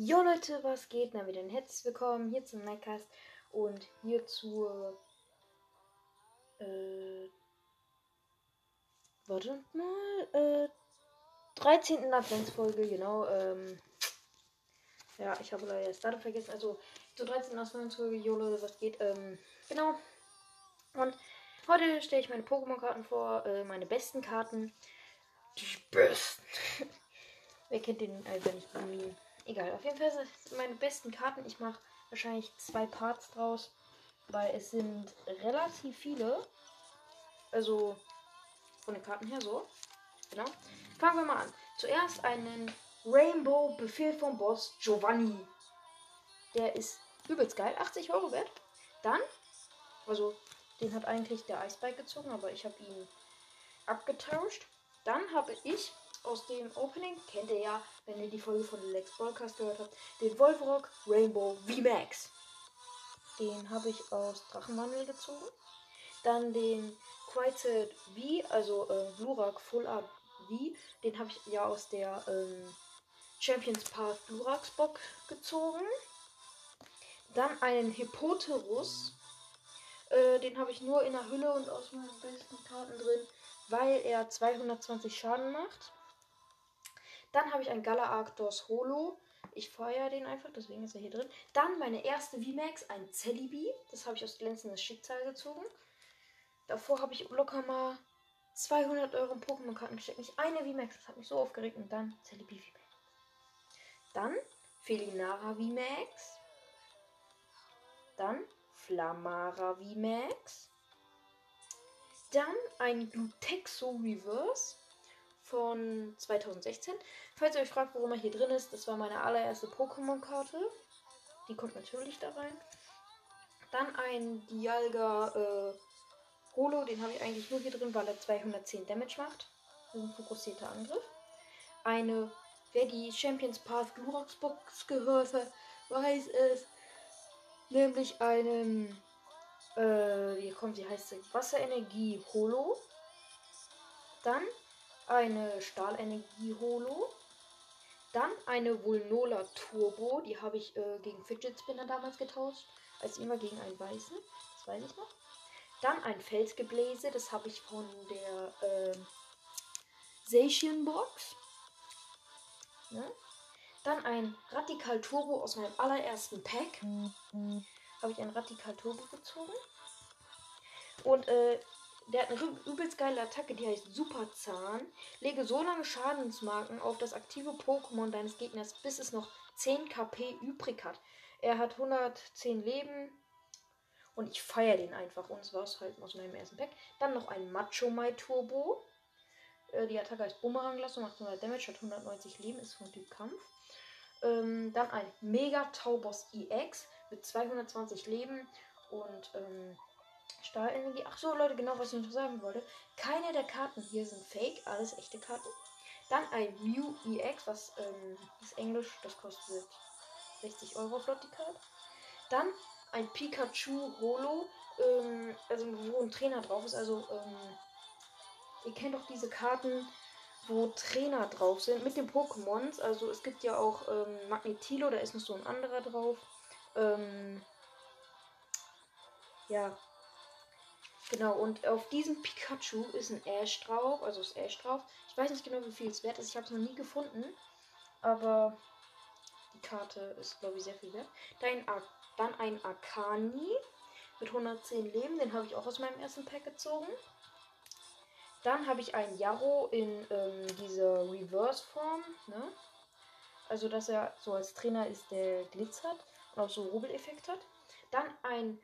Jo Leute, was geht? Na wieder ein herzlich willkommen hier zum Nightcast und hier zur äh, warte mal äh, 13. Adventsfolge, genau. Ähm, ja, ich habe leider das Datum vergessen. Also zur 13. Adventsfolge, jo Leute, was geht? Ähm, genau. Und heute stelle ich meine Pokémon-Karten vor, äh, meine besten Karten. Die besten. Wer kennt den also nicht Meme? Egal, auf jeden Fall sind meine besten Karten. Ich mache wahrscheinlich zwei Parts draus, weil es sind relativ viele. Also von den Karten her so. Genau. Fangen wir mal an. Zuerst einen Rainbow Befehl vom Boss Giovanni. Der ist übelst geil, 80 Euro wert. Dann, also den hat eigentlich der Eisbike gezogen, aber ich habe ihn abgetauscht. Dann habe ich aus dem Opening, kennt ihr ja, wenn ihr die Folge von Lex Broadcast gehört habt, den Wolfrock Rainbow VMAX. Den habe ich aus Drachenwandel gezogen. Dann den Quieted V, also äh, Glurak Full Art V, den habe ich ja aus der ähm, Champions Path Gluraks Bock gezogen. Dann einen Hippoterus. Äh, den habe ich nur in der Hülle und aus meinen besten Karten drin, weil er 220 Schaden macht. Dann habe ich ein Gala Arctos Holo. Ich feuere den einfach, deswegen ist er hier drin. Dann meine erste VMAX, ein Celebi. Das habe ich aus glänzendes Schicksal gezogen. Davor habe ich locker mal 200 Euro in Pokémon-Karten gesteckt. Nicht eine VMAX, das hat mich so aufgeregt. Und dann Celebi VMAX. Dann Felinara VMAX. Dann Flamara VMAX. Dann ein Glutexo Reverse von 2016. Falls ihr euch fragt, warum er hier drin ist, das war meine allererste Pokémon-Karte. Die kommt natürlich da rein. Dann ein Dialga äh, Holo, den habe ich eigentlich nur hier drin, weil er 210 Damage macht. Das ist ein fokussierter Angriff. Eine, wer die Champions Path Glurox Box gehört hat, weiß es. Nämlich einen, äh, wie kommt die heißt sie? Wasserenergie Holo. Dann eine Stahlenergie-Holo. Dann eine Vulnola Turbo. Die habe ich äh, gegen Fidget Spinner damals getauscht. Als immer gegen einen weißen. Das weiß ich noch. Dann ein Felsgebläse. Das habe ich von der äh, Box. Ne? Dann ein Radikal Turbo aus meinem allerersten Pack. Mhm. Habe ich ein Radikal Turbo gezogen. Und äh, der hat eine übelst geile Attacke, die heißt Superzahn. Lege so lange Schadensmarken auf das aktive Pokémon deines Gegners, bis es noch 10 KP übrig hat. Er hat 110 Leben. Und ich feiere den einfach. Und es war es halt aus meinem ersten Pack. Dann noch ein Macho Mai Turbo. Äh, die Attacke heißt Bumeranglasse, macht 100 Damage, hat 190 Leben, ist von Typ Kampf. Ähm, dann ein Mega Taubos EX mit 220 Leben und ähm, Stahlenergie. Ach so, Leute, genau was ich noch sagen wollte. Keine der Karten hier sind fake, alles echte Karten. Dann ein Mew EX, was ähm, ist Englisch, das kostet 60 Euro flott die Karte. Dann ein Pikachu Holo, ähm, also wo ein Trainer drauf ist. Also, ähm, ihr kennt doch diese Karten, wo Trainer drauf sind mit den Pokémons. Also es gibt ja auch ähm, Magnetilo, da ist noch so ein anderer drauf. Ähm, ja, Genau, und auf diesem Pikachu ist ein Ash drauf, also ist Ash drauf. Ich weiß nicht genau, wie viel es wert ist. Ich habe es noch nie gefunden. Aber die Karte ist, glaube ich, sehr viel wert. Dann, dann ein Akani mit 110 Leben. Den habe ich auch aus meinem ersten Pack gezogen. Dann habe ich einen Yarrow in ähm, dieser Reverse-Form. Ne? Also, dass er so als Trainer ist, der glitzert und auch so Rubbeleffekt hat. Dann ein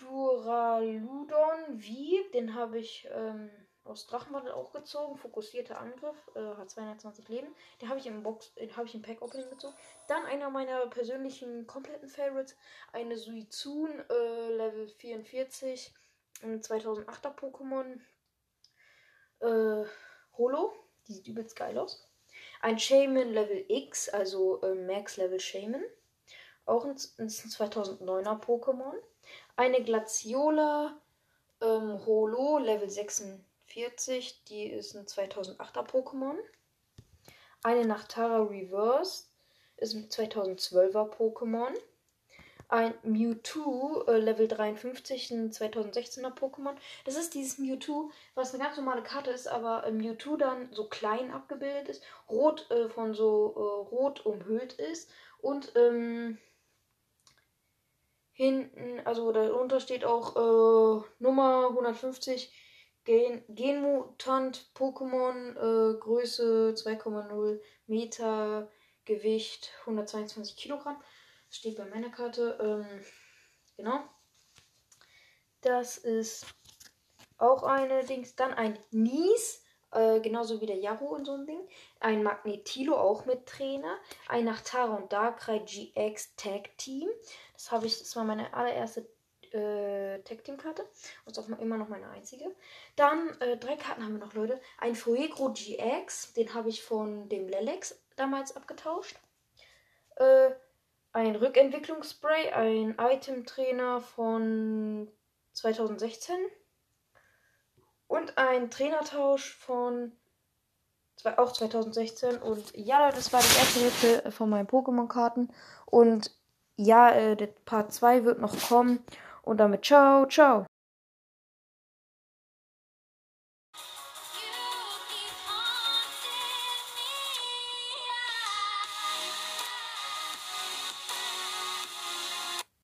Duraludon V, den habe ich ähm, aus Drachenwandel auch gezogen. Fokussierter Angriff, äh, hat 220 Leben. Den habe ich im Box, den habe ich im Pack Opening gezogen. Dann einer meiner persönlichen kompletten Favorites, eine Suizun äh, Level 44, ein 2008er Pokémon äh, Holo. Die sieht übelst geil aus. Ein Shaman Level X, also äh, Max Level Shaman. Auch ein, ein 2009er Pokémon. Eine Glaciola ähm, Holo Level 46, die ist ein 2008er Pokémon. Eine Nachtara Reverse ist ein 2012er Pokémon. Ein Mewtwo äh, Level 53, ein 2016er Pokémon. Das ist dieses Mewtwo, was eine ganz normale Karte ist, aber äh, Mewtwo dann so klein abgebildet ist, rot äh, von so äh, rot umhüllt ist und ähm, hinten, also darunter steht auch äh, Nummer 150 Gen Genmutant Pokémon, äh, Größe 2,0 Meter, Gewicht 122 Kilogramm. Das steht bei meiner Karte. Ähm, genau. Das ist auch eine Dings. Dann ein Nies. Äh, genauso wie der Yaro und so ein Ding. Ein Magnetilo auch mit Trainer. Ein Nachtara und Darkrai GX Tag Team. Das habe ich, das war meine allererste äh, Tag Team Karte. Und ist auch immer noch meine einzige. Dann äh, drei Karten haben wir noch, Leute. Ein Fuegro GX. Den habe ich von dem Lelex damals abgetauscht. Äh, ein Rückentwicklungsspray, ein Item-Trainer von 2016 und ein Trainertausch von auch 2016. Und ja, das war die erste Hälfte von meinen Pokémon-Karten. Und ja, äh, der Part 2 wird noch kommen. Und damit ciao, ciao.